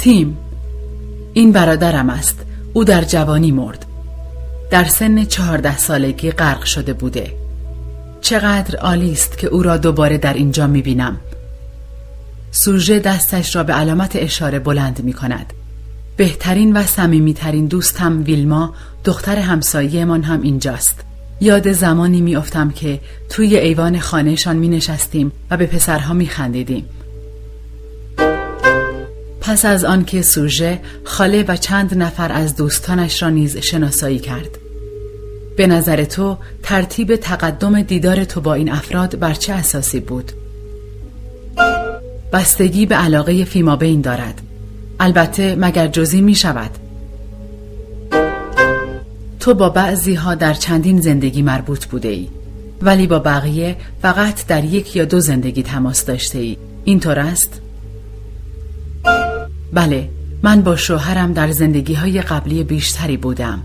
تیم این برادرم است. او در جوانی مرد. در سن چهارده سالگی غرق شده بوده. چقدر عالی است که او را دوباره در اینجا می بینم سوژه دستش را به علامت اشاره بلند می کند بهترین و صمیمیترین دوستم ویلما دختر همسایهمان هم اینجاست. یاد زمانی میافتم که توی ایوان خانهشان می نشستیم و به پسرها می خندیدیم. پس از آنکه سوژه خاله و چند نفر از دوستانش را نیز شناسایی کرد به نظر تو ترتیب تقدم دیدار تو با این افراد بر چه اساسی بود؟ بستگی به علاقه فیما بین دارد البته مگر جزی می شود تو با بعضی ها در چندین زندگی مربوط بوده ای ولی با بقیه فقط در یک یا دو زندگی تماس داشته ای اینطور است؟ بله من با شوهرم در زندگی های قبلی بیشتری بودم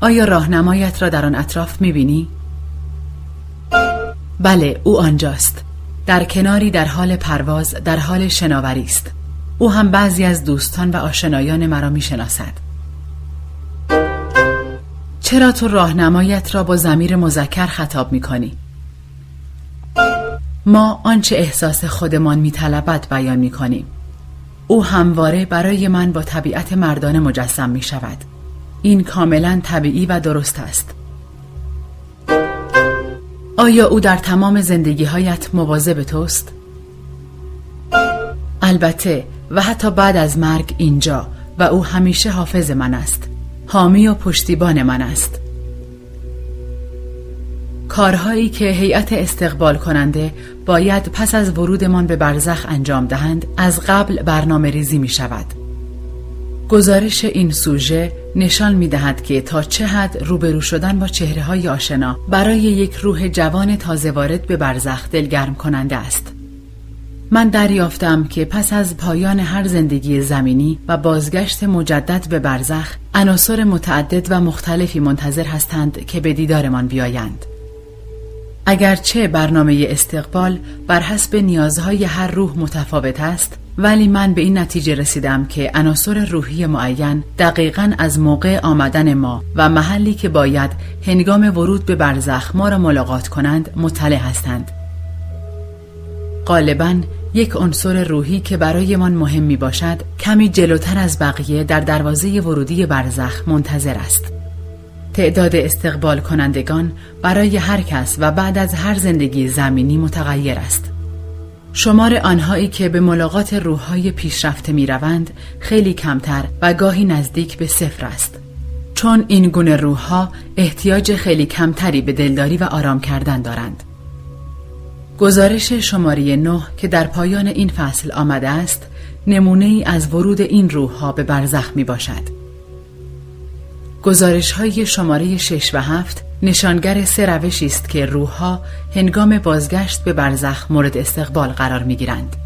آیا راهنمایت را در آن اطراف می بینی؟ بله او آنجاست در کناری در حال پرواز در حال شناوری است او هم بعضی از دوستان و آشنایان مرا می شناسد چرا تو راهنمایت را با زمیر مذکر خطاب می کنی؟ ما آنچه احساس خودمان می طلبت بیان می کنیم. او همواره برای من با طبیعت مردانه مجسم می شود. این کاملا طبیعی و درست است. آیا او در تمام زندگی هایت مواظب توست؟ البته و حتی بعد از مرگ اینجا و او همیشه حافظ من است. حامی و پشتیبان من است. کارهایی که هیئت استقبال کننده باید پس از ورودمان به برزخ انجام دهند از قبل برنامه ریزی می شود. گزارش این سوژه نشان می دهد که تا چه حد روبرو شدن با چهره های آشنا برای یک روح جوان تازه وارد به برزخ دلگرم کننده است. من دریافتم که پس از پایان هر زندگی زمینی و بازگشت مجدد به برزخ عناصر متعدد و مختلفی منتظر هستند که به دیدارمان بیایند. اگرچه برنامه استقبال بر حسب نیازهای هر روح متفاوت است ولی من به این نتیجه رسیدم که عناصر روحی معین دقیقا از موقع آمدن ما و محلی که باید هنگام ورود به برزخ ما را ملاقات کنند مطلع هستند. غالبا یک عنصر روحی که برایمان مهم می باشد کمی جلوتر از بقیه در دروازه ورودی برزخ منتظر است. تعداد استقبال کنندگان برای هر کس و بعد از هر زندگی زمینی متغیر است. شمار آنهایی که به ملاقات روحهای پیشرفته می روند خیلی کمتر و گاهی نزدیک به صفر است. چون این گونه روحها احتیاج خیلی کمتری به دلداری و آرام کردن دارند. گزارش شماره 9 که در پایان این فصل آمده است نمونه ای از ورود این روحها به برزخ می باشد. گزارش های شماره 6 و 7 نشانگر سه روشی است که روحها هنگام بازگشت به برزخ مورد استقبال قرار می گیرند.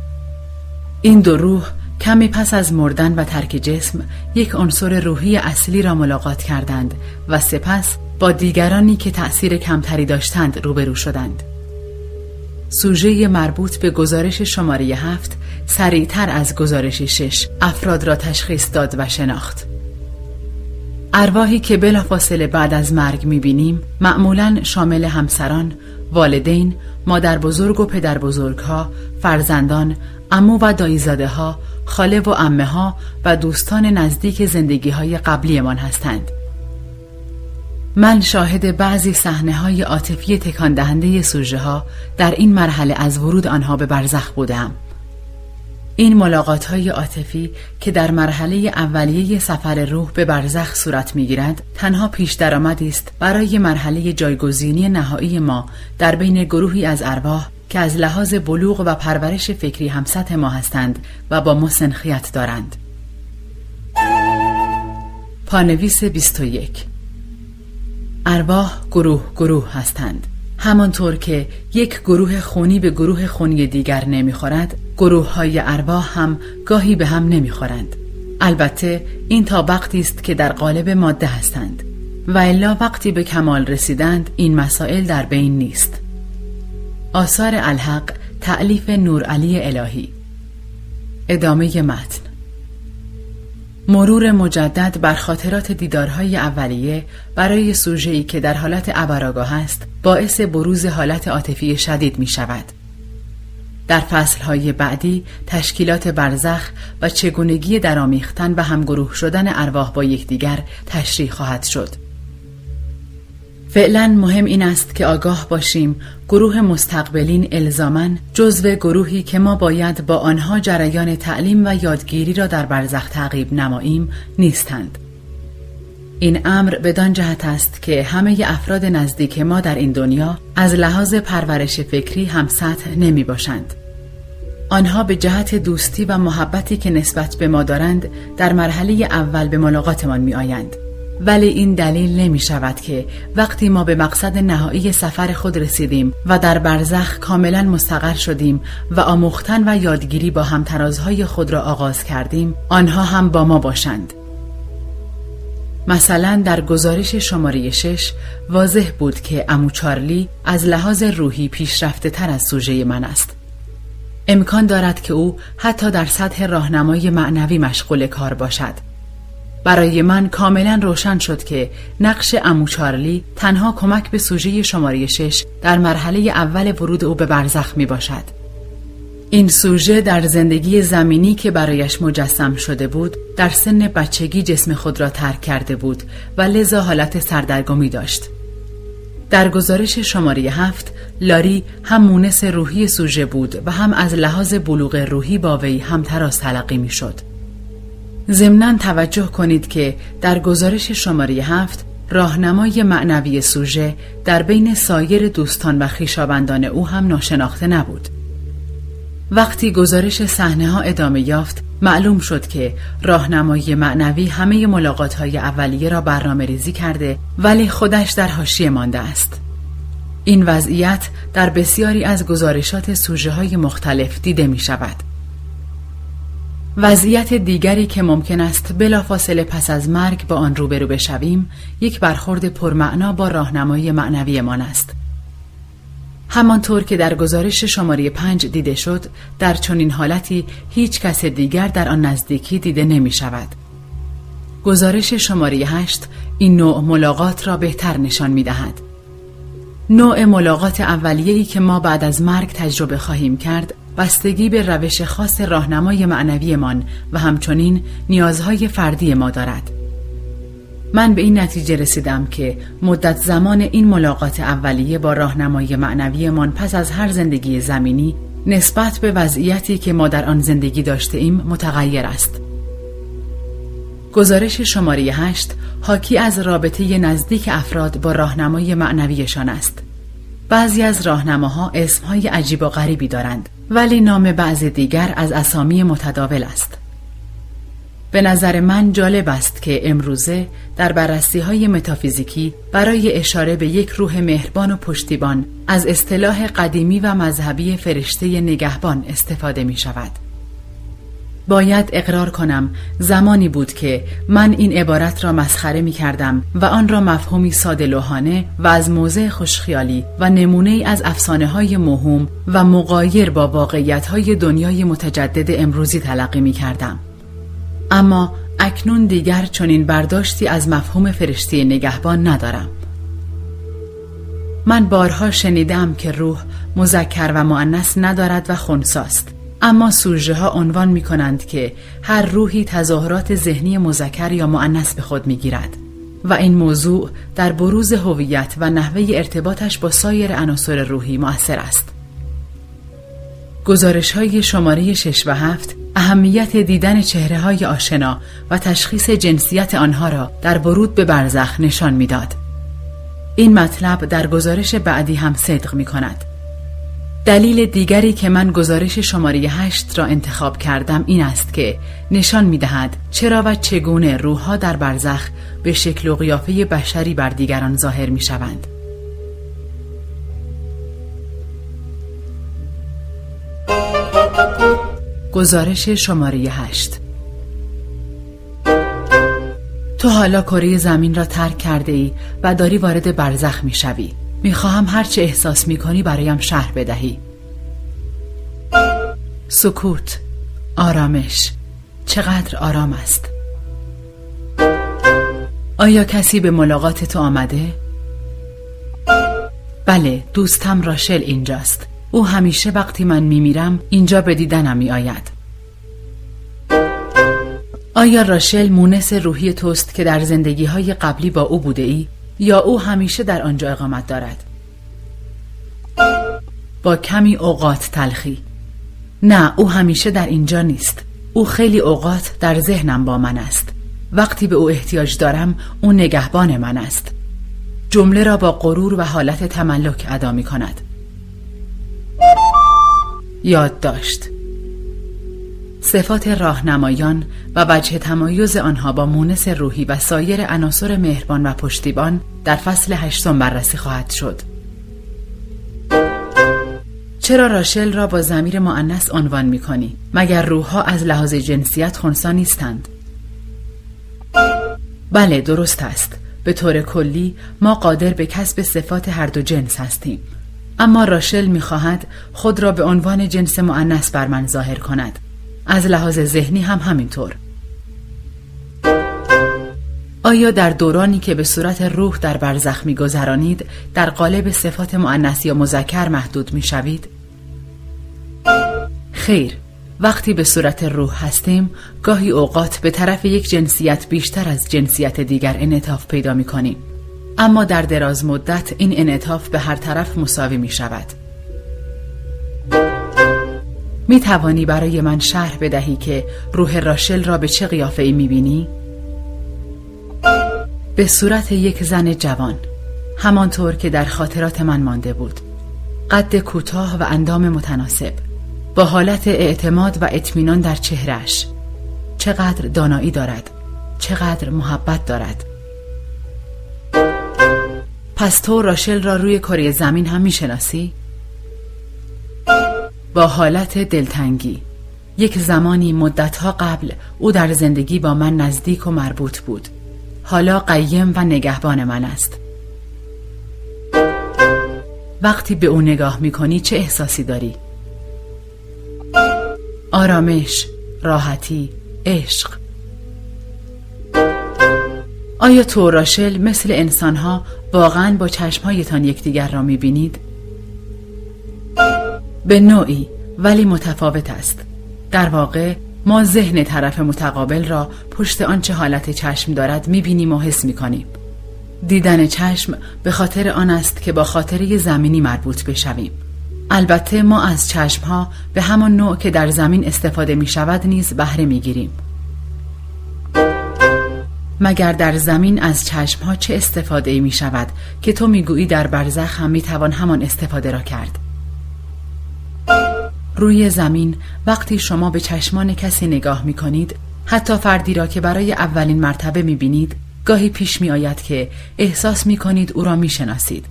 این دو روح کمی پس از مردن و ترک جسم یک عنصر روحی اصلی را ملاقات کردند و سپس با دیگرانی که تأثیر کمتری داشتند روبرو شدند. سوژه مربوط به گزارش شماره هفت سریعتر از گزارش شش افراد را تشخیص داد و شناخت. ارواحی که بلافاصله بعد از مرگ می‌بینیم معمولا شامل همسران، والدین، مادر بزرگ و پدر بزرگ ها، فرزندان، امو و دایزاده ها، خاله و امه ها و دوستان نزدیک زندگی های قبلی من هستند. من شاهد بعضی صحنه های عاطفی تکان دهنده سوژه ها در این مرحله از ورود آنها به برزخ بودم. این ملاقات های عاطفی که در مرحله اولیه سفر روح به برزخ صورت می گیرد تنها پیش درآمدی است برای مرحله جایگزینی نهایی ما در بین گروهی از ارواح که از لحاظ بلوغ و پرورش فکری همسط ما هستند و با ما سنخیت دارند. پانویس 21 ارواح گروه گروه هستند همانطور که یک گروه خونی به گروه خونی دیگر نمی‌خورد گروه های ارواح هم گاهی به هم نمی‌خورند. البته این تا وقتی است که در قالب ماده هستند و الا وقتی به کمال رسیدند این مسائل در بین نیست. آثار الحق تعلیف نور علی الهی. ادامه متن. مرور مجدد بر خاطرات دیدارهای اولیه برای سوژه‌ای که در حالت ابرآگاه است باعث بروز حالت عاطفی شدید می شود. در فصلهای بعدی تشکیلات برزخ و چگونگی درامیختن و همگروه شدن ارواح با یکدیگر تشریح خواهد شد. فعلا مهم این است که آگاه باشیم گروه مستقبلین الزامن جزو گروهی که ما باید با آنها جریان تعلیم و یادگیری را در برزخ تعقیب نماییم نیستند. این امر بدان جهت است که همه افراد نزدیک ما در این دنیا از لحاظ پرورش فکری هم سطح نمی باشند. آنها به جهت دوستی و محبتی که نسبت به ما دارند در مرحله اول به ملاقاتمان می آیند. ولی این دلیل نمی شود که وقتی ما به مقصد نهایی سفر خود رسیدیم و در برزخ کاملا مستقر شدیم و آموختن و یادگیری با همترازهای خود را آغاز کردیم آنها هم با ما باشند. مثلا در گزارش شماره 6 واضح بود که امو چارلی از لحاظ روحی پیشرفته تر از سوژه من است. امکان دارد که او حتی در سطح راهنمای معنوی مشغول کار باشد. برای من کاملا روشن شد که نقش امو چارلی تنها کمک به سوژه شماره 6 در مرحله اول ورود او به برزخ می باشد. این سوژه در زندگی زمینی که برایش مجسم شده بود در سن بچگی جسم خود را ترک کرده بود و لذا حالت سردرگمی داشت. در گزارش شماره هفت لاری هم مونس روحی سوژه بود و هم از لحاظ بلوغ روحی با وی هم تراز تلقی می شد. ضمنا توجه کنید که در گزارش شماره هفت راهنمای معنوی سوژه در بین سایر دوستان و خیشابندان او هم ناشناخته نبود. وقتی گزارش صحنه ها ادامه یافت معلوم شد که راهنمای معنوی همه ملاقات های اولیه را برنامه ریزی کرده ولی خودش در حاشیه مانده است. این وضعیت در بسیاری از گزارشات سوژه های مختلف دیده می شود. وضعیت دیگری که ممکن است بلافاصله پس از مرگ با آن روبرو بشویم یک برخورد پرمعنا با راهنمای معنویمان است همانطور که در گزارش شماره پنج دیده شد در چنین حالتی هیچ کس دیگر در آن نزدیکی دیده نمی شود گزارش شماره هشت این نوع ملاقات را بهتر نشان می دهد. نوع ملاقات اولیه‌ای که ما بعد از مرگ تجربه خواهیم کرد بستگی به روش خاص راهنمای معنویمان و همچنین نیازهای فردی ما دارد. من به این نتیجه رسیدم که مدت زمان این ملاقات اولیه با راهنمای معنویمان پس از هر زندگی زمینی نسبت به وضعیتی که ما در آن زندگی داشته ایم متغیر است. گزارش شماره 8 حاکی از رابطه نزدیک افراد با راهنمای معنویشان است. بعضی از راهنماها اسمهای عجیب و غریبی دارند ولی نام بعض دیگر از اسامی متداول است. به نظر من جالب است که امروزه در بررسی های متافیزیکی برای اشاره به یک روح مهربان و پشتیبان از اصطلاح قدیمی و مذهبی فرشته نگهبان استفاده می شود. باید اقرار کنم زمانی بود که من این عبارت را مسخره می کردم و آن را مفهومی ساده لوحانه و از موضع خوشخیالی و نمونه از افسانه های مهم و مقایر با واقعیت های دنیای متجدد امروزی تلقی می کردم. اما اکنون دیگر چنین برداشتی از مفهوم فرشته نگهبان ندارم. من بارها شنیدم که روح مذکر و معنس ندارد و خونساست. اما سوژه ها عنوان می کنند که هر روحی تظاهرات ذهنی مذکر یا معنس به خود می گیرد و این موضوع در بروز هویت و نحوه ارتباطش با سایر عناصر روحی مؤثر است. گزارش های شماره 6 و 7 اهمیت دیدن چهره های آشنا و تشخیص جنسیت آنها را در ورود به برزخ نشان می‌داد. این مطلب در گزارش بعدی هم صدق می کند. دلیل دیگری که من گزارش شماره هشت را انتخاب کردم این است که نشان می دهد چرا و چگونه روحها در برزخ به شکل و قیافه بشری بر دیگران ظاهر می شوند. گزارش شماره هشت تو حالا کره زمین را ترک کرده ای و داری وارد برزخ می شوی. می‌خواهم هرچه احساس می‌کنی برایم شهر بدهی. سکوت آرامش چقدر آرام است. آیا کسی به ملاقات تو آمده؟ بله دوستم راشل اینجاست. او همیشه وقتی من میمیرم اینجا به دیدنم می آید آیا راشل مونس روحی توست که در زندگی های قبلی با او بوده ای؟ یا او همیشه در آنجا اقامت دارد؟ با کمی اوقات تلخی. نه او همیشه در اینجا نیست. او خیلی اوقات در ذهنم با من است. وقتی به او احتیاج دارم او نگهبان من است. جمله را با غرور و حالت تملک ادا می کند یاد داشت صفات راهنمایان و وجه تمایز آنها با مونس روحی و سایر عناصر مهربان و پشتیبان در فصل هشتم بررسی خواهد شد چرا راشل را با زمیر معنس عنوان می کنی؟ مگر روحها از لحاظ جنسیت خونسا نیستند؟ بله درست است به طور کلی ما قادر به کسب صفات هر دو جنس هستیم اما راشل می‌خواهد خود را به عنوان جنس معنس بر من ظاهر کند از لحاظ ذهنی هم همینطور. آیا در دورانی که به صورت روح در برزخ میگذرانید در قالب صفات معنس یا مذکر محدود می‌شوید؟ خیر وقتی به صورت روح هستیم گاهی اوقات به طرف یک جنسیت بیشتر از جنسیت دیگر انعطاف پیدا می کنیم اما در دراز مدت این انعطاف به هر طرف مساوی می شود می توانی برای من شرح بدهی که روح راشل را به چه قیافه ای می بینی؟ به صورت یک زن جوان همانطور که در خاطرات من مانده بود قد کوتاه و اندام متناسب با حالت اعتماد و اطمینان در چهرش چقدر دانایی دارد چقدر محبت دارد پس تو راشل را روی کره زمین هم می‌شناسی؟ با حالت دلتنگی یک زمانی مدتها قبل او در زندگی با من نزدیک و مربوط بود حالا قیم و نگهبان من است وقتی به او نگاه می‌کنی چه احساسی داری؟ آرامش، راحتی، عشق آیا تو راشل مثل انسانها واقعا با چشمهایتان یکدیگر را می‌بینید؟ به نوعی ولی متفاوت است. در واقع ما ذهن طرف متقابل را پشت آنچه حالت چشم دارد می‌بینیم و حس می‌کنیم. دیدن چشم به خاطر آن است که با خاطره زمینی مربوط بشویم. البته ما از چشم ها به همان نوع که در زمین استفاده می شود نیز بهره می گیریم. مگر در زمین از چشم ها چه استفاده می شود که تو می گویی در برزخ هم می توان همان استفاده را کرد؟ روی زمین وقتی شما به چشمان کسی نگاه می کنید حتی فردی را که برای اولین مرتبه می بینید گاهی پیش می آید که احساس می کنید او را می شناسید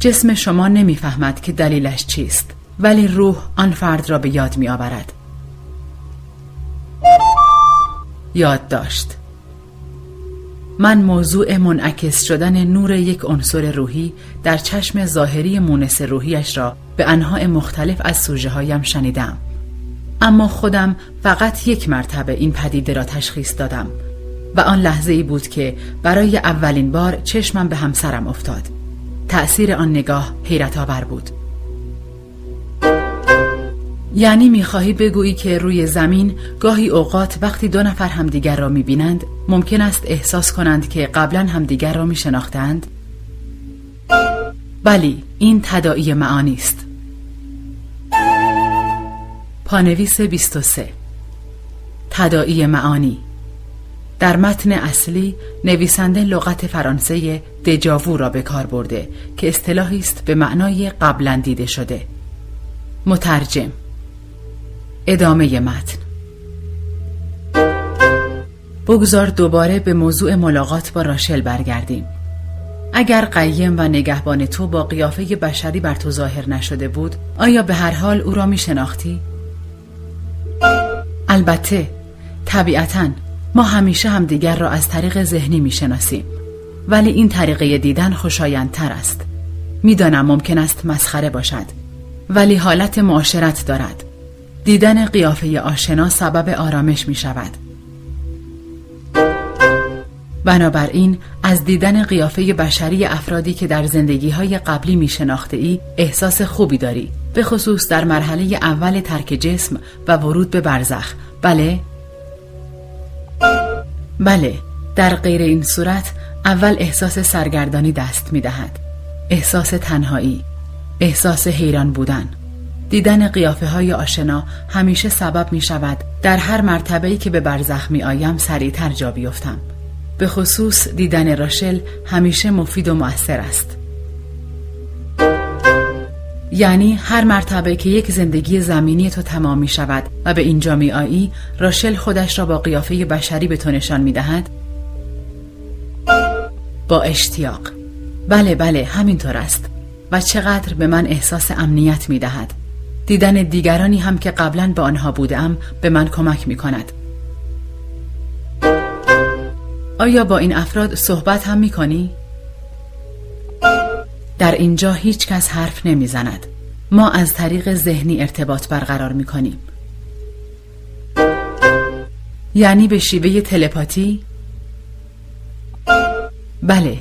جسم شما نمی‌فهمد که دلیلش چیست ولی روح آن فرد را به یاد می آورد یاد داشت من موضوع منعکس شدن نور یک عنصر روحی در چشم ظاهری مونس روحیش را به انواع مختلف از سوژه هایم شنیدم. اما خودم فقط یک مرتبه این پدیده را تشخیص دادم و آن لحظه ای بود که برای اولین بار چشمم به همسرم افتاد. تأثیر آن نگاه حیرت آور بود. یعنی می‌خواهی بگویی که روی زمین گاهی اوقات وقتی دو نفر همدیگر را می‌بینند ممکن است احساس کنند که قبلا همدیگر را میشناختند؟ بلی این تدائی معانی است. پانویس 23 تدائی معانی. در متن اصلی نویسنده لغت فرانسه دجاوو را به کار برده که اصطلاحی است به معنای قبلا دیده شده. مترجم. ادامه متن. بگذار دوباره به موضوع ملاقات با راشل برگردیم. اگر قیم و نگهبان تو با قیافه بشری بر تو ظاهر نشده بود آیا به هر حال او را می شناختی؟ البته طبیعتا ما همیشه همدیگر را از طریق ذهنی می شناسیم ولی این طریقه دیدن خوشایندتر است می‌دانم ممکن است مسخره باشد ولی حالت معاشرت دارد دیدن قیافه آشنا سبب آرامش می شود. بنابراین از دیدن قیافه بشری افرادی که در زندگی های قبلی می شناخته ای احساس خوبی داری. به خصوص در مرحله اول ترک جسم و ورود به برزخ. بله؟ بله. در غیر این صورت اول احساس سرگردانی دست می دهد احساس تنهایی. احساس حیران بودن. دیدن قیافه های آشنا همیشه سبب می شود در هر مرتبه‌ای که به برزخ می آیم سریعتر جا بیفتم. به خصوص دیدن راشل همیشه مفید و مؤثر است. یعنی هر مرتبه که یک زندگی زمینی تو تمام می شود و به اینجا می آیی راشل خودش را با قیافه بشری به تو نشان می دهد. با اشتیاق. بله بله همینطور است و چقدر به من احساس امنیت می دهد. دیدن دیگرانی هم که قبلا به آنها بودم به من کمک می کند. آیا با این افراد صحبت هم می کنی؟ در اینجا هیچ کس حرف نمی زند. ما از طریق ذهنی ارتباط برقرار می کنیم. یعنی به شیوه تلپاتی؟ بله.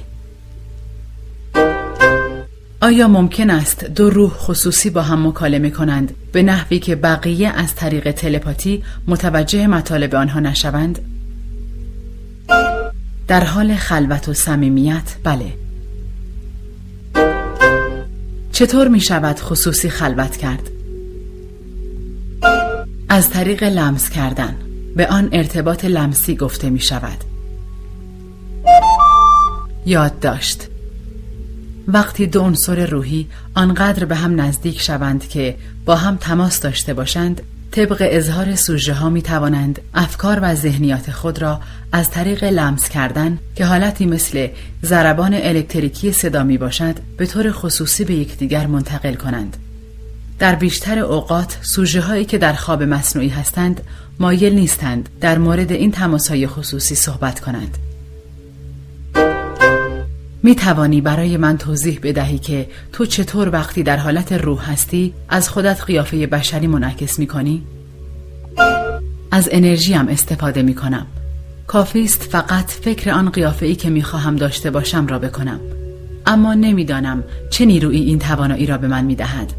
آیا ممکن است دو روح خصوصی با هم مکالمه کنند به نحوی که بقیه از طریق تلپاتی متوجه مطالب آنها نشوند؟ در حال خلوت و صمیمیت بله. چطور می شود خصوصی خلوت کرد؟ از طریق لمس کردن. به آن ارتباط لمسی گفته می شود یاد داشت. وقتی دو عنصر روحی آنقدر به هم نزدیک شوند که با هم تماس داشته باشند طبق اظهار سوژه ها می توانند افکار و ذهنیات خود را از طریق لمس کردن که حالتی مثل ضربان الکتریکی صدا می باشد به طور خصوصی به یکدیگر منتقل کنند. در بیشتر اوقات سوژه هایی که در خواب مصنوعی هستند مایل نیستند در مورد این تماس های خصوصی صحبت کنند. می توانی برای من توضیح بدهی که تو چطور وقتی در حالت روح هستی از خودت قیافه بشری منعکس می کنی؟ از انرژی هم استفاده می کنم. کافیست فقط فکر آن قیافه ای که می خواهم داشته باشم را بکنم. اما نمی‌دانم چه نیرویی این توانایی را به من می دهد.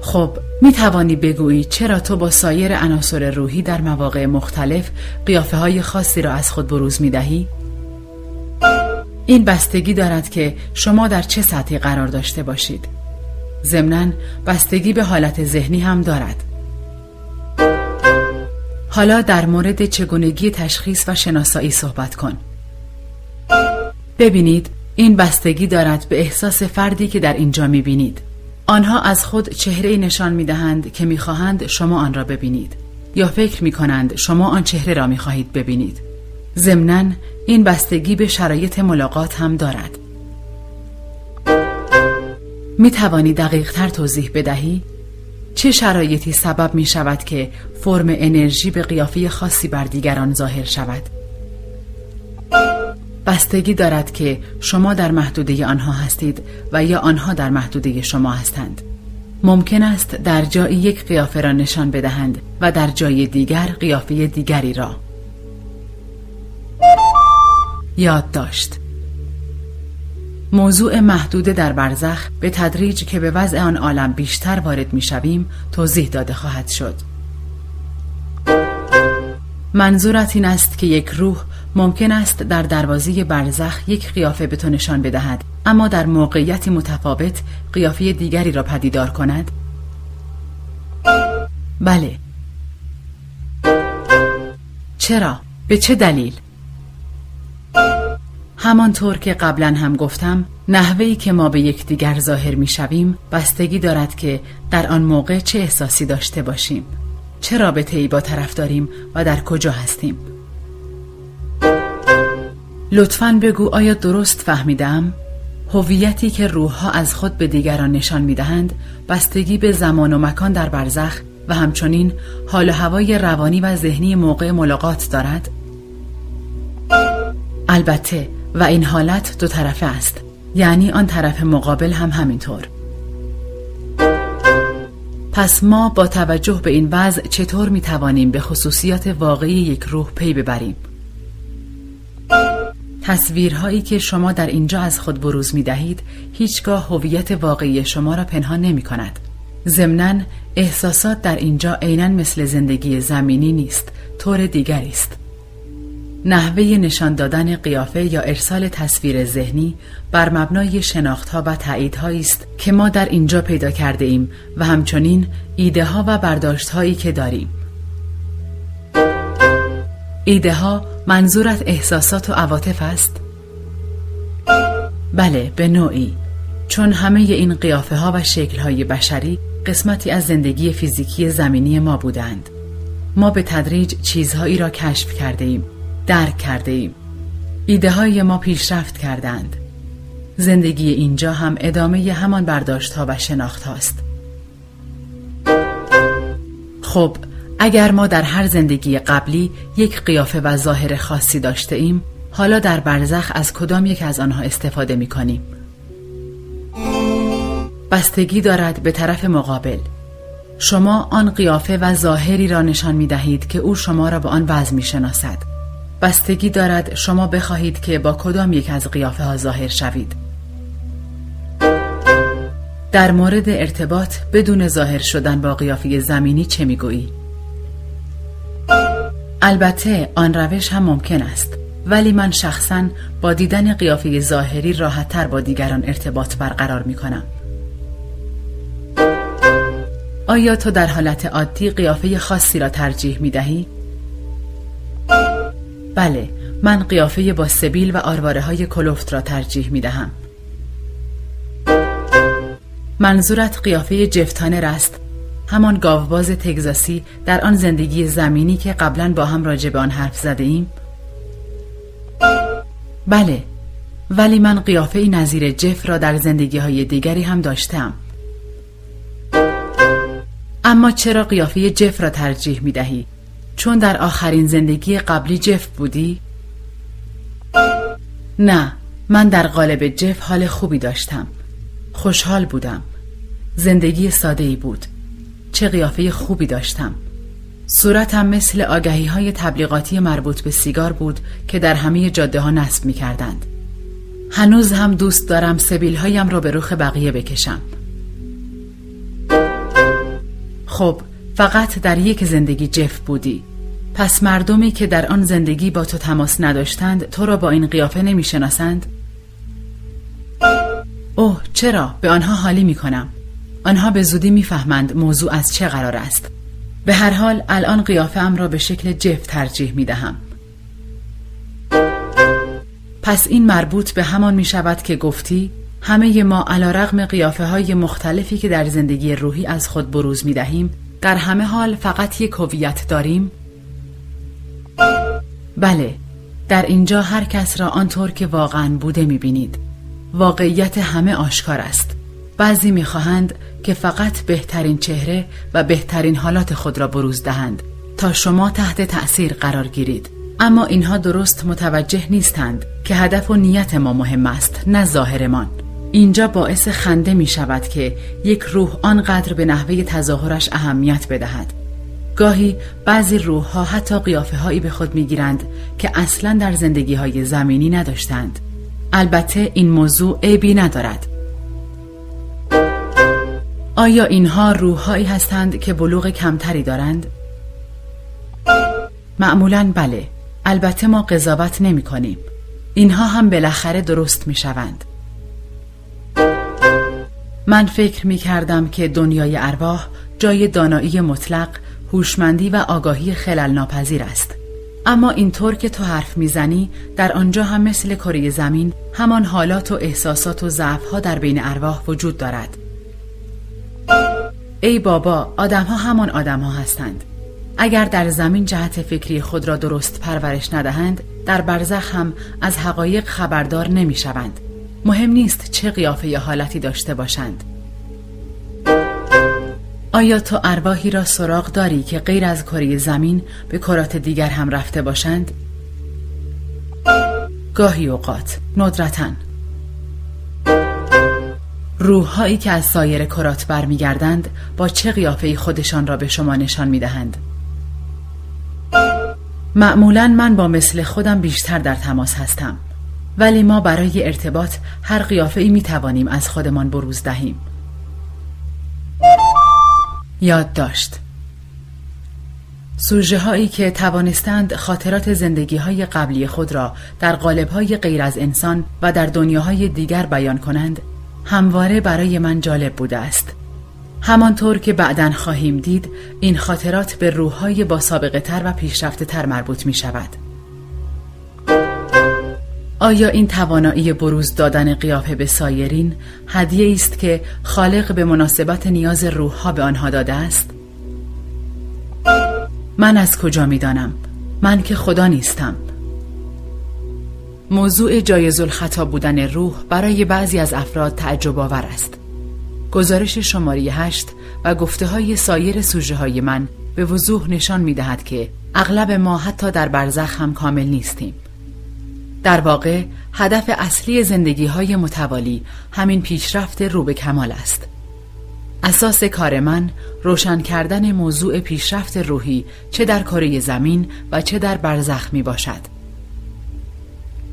خب می توانی بگویی چرا تو با سایر عناصر روحی در مواقع مختلف قیافه های خاصی را از خود بروز می دهی؟ این بستگی دارد که شما در چه سطحی قرار داشته باشید. ضمناً بستگی به حالت ذهنی هم دارد. حالا در مورد چگونگی تشخیص و شناسایی صحبت کن. ببینید این بستگی دارد به احساس فردی که در اینجا می‌بینید. آنها از خود چهره نشان می‌دهند که می‌خواهند شما آن را ببینید یا فکر می‌کنند شما آن چهره را می‌خواهید ببینید. ضمناً این بستگی به شرایط ملاقات هم دارد. می توانی دقیق تر توضیح بدهی؟ چه شرایطی سبب می شود که فرم انرژی به قیافه خاصی بر دیگران ظاهر شود؟ بستگی دارد که شما در محدوده آنها هستید و یا آنها در محدوده شما هستند. ممکن است در جایی یک قیافه را نشان بدهند و در جای دیگر قیافه دیگری را. یاد داشت موضوع محدود در برزخ به تدریج که به وضع آن عالم بیشتر وارد می شویم توضیح داده خواهد شد منظورت این است که یک روح ممکن است در دروازه برزخ یک قیافه به تو نشان بدهد اما در موقعیتی متفاوت قیافه دیگری را پدیدار کند بله چرا؟ به چه دلیل؟ همانطور که قبلا هم گفتم نحوهی که ما به یکدیگر ظاهر می شویم بستگی دارد که در آن موقع چه احساسی داشته باشیم چه رابطه ای با طرف داریم و در کجا هستیم لطفا بگو آیا درست فهمیدم؟ هویتی که روحها از خود به دیگران نشان می دهند بستگی به زمان و مکان در برزخ و همچنین حال و هوای روانی و ذهنی موقع ملاقات دارد؟ البته و این حالت دو طرفه است یعنی آن طرف مقابل هم همینطور پس ما با توجه به این وضع چطور می توانیم به خصوصیات واقعی یک روح پی ببریم؟ تصویرهایی که شما در اینجا از خود بروز می دهید هیچگاه هویت واقعی شما را پنهان نمی کند. ضمناً احساسات در اینجا عینا مثل زندگی زمینی نیست، طور دیگری است. نحوه نشان دادن قیافه یا ارسال تصویر ذهنی بر مبنای شناختها و تاییدهایی است که ما در اینجا پیدا کرده ایم و همچنین ایده ها و برداشت هایی که داریم. ایده ها منظورت احساسات و عواطف است؟ بله به نوعی چون همه این قیافه ها و شکل های بشری قسمتی از زندگی فیزیکی زمینی ما بودند. ما به تدریج چیزهایی را کشف کرده ایم درک کرده ایم. ایده های ما پیشرفت کردند زندگی اینجا هم ادامه همان برداشت ها و شناخت هاست خب اگر ما در هر زندگی قبلی یک قیافه و ظاهر خاصی داشته ایم حالا در برزخ از کدام یک از آنها استفاده می کنیم بستگی دارد به طرف مقابل. شما آن قیافه و ظاهری را نشان می دهید که او شما را به آن وضع می شناسد بستگی دارد شما بخواهید که با کدام یک از قیافه ها ظاهر شوید در مورد ارتباط بدون ظاهر شدن با قیافه زمینی چه می‌گویی؟ البته آن روش هم ممکن است ولی من شخصا با دیدن قیافه ظاهری راحتتر با دیگران ارتباط برقرار می کنم. آیا تو در حالت عادی قیافه خاصی را ترجیح می دهی؟ بله من قیافه با سبیل و آرواره های کلفت را ترجیح می دهم. منظورت قیافه جفتانر است همان گاوباز تگزاسی در آن زندگی زمینی که قبلا با هم راجع به آن حرف زده ایم؟ بله ولی من قیافه نظیر جف را در زندگی های دیگری هم داشتم اما چرا قیافه جف را ترجیح می دهی؟ چون در آخرین زندگی قبلی جف بودی؟ نه من در قالب جف حال خوبی داشتم. خوشحال بودم. زندگی ساده ای بود. چه قیافه خوبی داشتم. صورتم مثل آگهی های تبلیغاتی مربوط به سیگار بود که در همه جاده ها نصب می کردند. هنوز هم دوست دارم سبیل هایم را به روخ بقیه بکشم. خب فقط در یک زندگی جف بودی. پس مردمی که در آن زندگی با تو تماس نداشتند تو را با این قیافه نمی شناسند؟ اوه چرا؟ به آنها حالی می کنم آنها به زودی می‌فهمند موضوع از چه قرار است. به هر حال الان قیافه ام را به شکل جف ترجیح می دهم پس این مربوط به همان می شود که گفتی همه ما علا رغم قیافه های مختلفی که در زندگی روحی از خود بروز می دهیم در همه حال فقط یک هویت داریم؟ بله در اینجا هر کس را آنطور که واقعا بوده می‌بینید. واقعیت همه آشکار است. بعضی می‌خواهند که فقط بهترین چهره و بهترین حالات خود را بروز دهند تا شما تحت تأثیر قرار گیرید. اما اینها درست متوجه نیستند که هدف و نیت ما مهم است نه ظاهرمان. اینجا باعث خنده می شود که یک روح آنقدر به نحوه تظاهرش اهمیت بدهد. گاهی بعضی روح ها حتی قیافه هایی به خود می گیرند که اصلا در زندگی های زمینی نداشتند. البته این موضوع عیبی ندارد. آیا اینها روح هایی هستند که بلوغ کمتری دارند؟ معمولا بله. البته ما قضاوت نمی کنیم اینها هم بالاخره درست می شوند من فکر می کردم که دنیای ارواح جای دانایی مطلق، هوشمندی و آگاهی خلل ناپذیر است. اما اینطور که تو حرف می‌زنی در آنجا هم مثل کره زمین همان حالات و احساسات و ضعفها در بین ارواح وجود دارد. ای بابا آدمها همان آدمها هستند. اگر در زمین جهت فکری خود را درست پرورش ندهند در برزخ هم از حقایق خبردار نمی شوند. مهم نیست چه قیافه یا حالتی داشته باشند. آیا تو ارواحی را سراغ داری که غیر از کره زمین به کرات دیگر هم رفته باشند؟ گاهی اوقات ندرتن روحهایی که از سایر کرات برمیگردند با چه قیافه خودشان را به شما نشان می‌دهند؟ معمولا من با مثل خودم بیشتر در تماس هستم. ولی ما برای ارتباط هر قیافه ای می توانیم از خودمان بروز دهیم. یاد داشت. سوژه هایی که توانستند خاطرات زندگی های قبلی خود را در قالب های غیر از انسان و در دنیاهای دیگر بیان کنند همواره برای من جالب بوده است. همانطور که بعدا خواهیم دید این خاطرات به روحهای با سابقه تر و پیشرفته تر مربوط می شود آیا این توانایی بروز دادن قیافه به سایرین هدیه است که خالق به مناسبت نیاز روحها به آنها داده است؟ من از کجا می دانم؟ من که خدا نیستم موضوع جایز الخطا بودن روح برای بعضی از افراد تعجب آور است گزارش شماره هشت و گفته های سایر سوژه های من به وضوح نشان می دهد که اغلب ما حتی در برزخ هم کامل نیستیم در واقع هدف اصلی زندگی های متوالی همین پیشرفت رو به کمال است. اساس کار من روشن کردن موضوع پیشرفت روحی چه در کره زمین و چه در برزخ می باشد.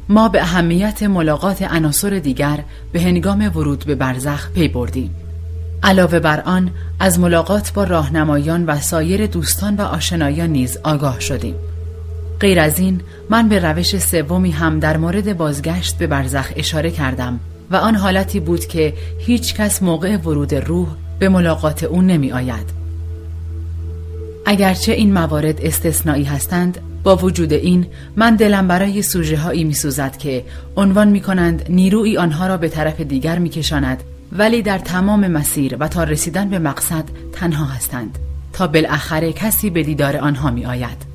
ما به اهمیت ملاقات عناصر دیگر به هنگام ورود به برزخ پی بردیم. علاوه بر آن از ملاقات با راهنمایان و سایر دوستان و آشنایان نیز آگاه شدیم. غیر از این من به روش سومی هم در مورد بازگشت به برزخ اشاره کردم و آن حالتی بود که هیچ کس موقع ورود روح به ملاقات او نمی آید. اگرچه این موارد استثنایی هستند با وجود این من دلم برای سوژه هایی می سوزد که عنوان می کنند نیروی آنها را به طرف دیگر می کشاند ولی در تمام مسیر و تا رسیدن به مقصد تنها هستند تا بالاخره کسی به دیدار آنها می آید.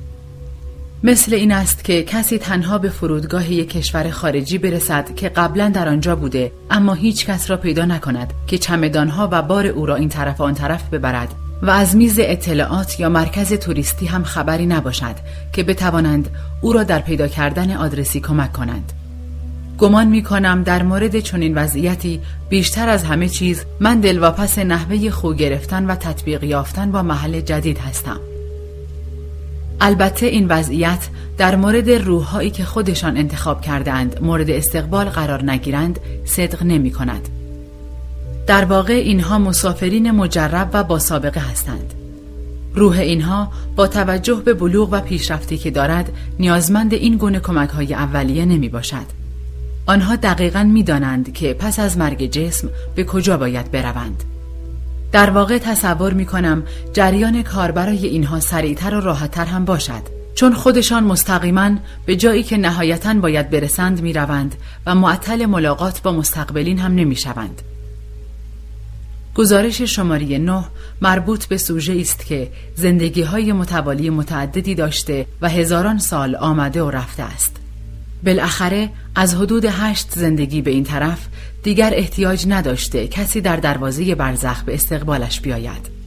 مثل این است که کسی تنها به فرودگاه یک کشور خارجی برسد که قبلا در آنجا بوده اما هیچ کس را پیدا نکند که چمدانها و بار او را این طرف آن طرف ببرد و از میز اطلاعات یا مرکز توریستی هم خبری نباشد که بتوانند او را در پیدا کردن آدرسی کمک کنند. گمان می کنم در مورد چنین وضعیتی بیشتر از همه چیز من دلواپس نحوه خو گرفتن و تطبیق یافتن با محل جدید هستم. البته این وضعیت در مورد روحهایی که خودشان انتخاب کردند مورد استقبال قرار نگیرند صدق نمی کند. در واقع اینها مسافرین مجرب و با سابقه هستند. روح اینها با توجه به بلوغ و پیشرفتی که دارد نیازمند این گونه کمک های اولیه نمی باشد. آنها دقیقا می دانند که پس از مرگ جسم به کجا باید بروند. در واقع تصور می کنم جریان کار برای اینها سریعتر و راحتتر هم باشد چون خودشان مستقیما به جایی که نهایتا باید برسند می روند و معطل ملاقات با مستقبلین هم نمی شوند. گزارش شماره 9 مربوط به سوژه است که زندگی های متوالی متعددی داشته و هزاران سال آمده و رفته است. بالاخره از حدود هشت زندگی به این طرف دیگر احتیاج نداشته کسی در دروازه برزخ به استقبالش بیاید.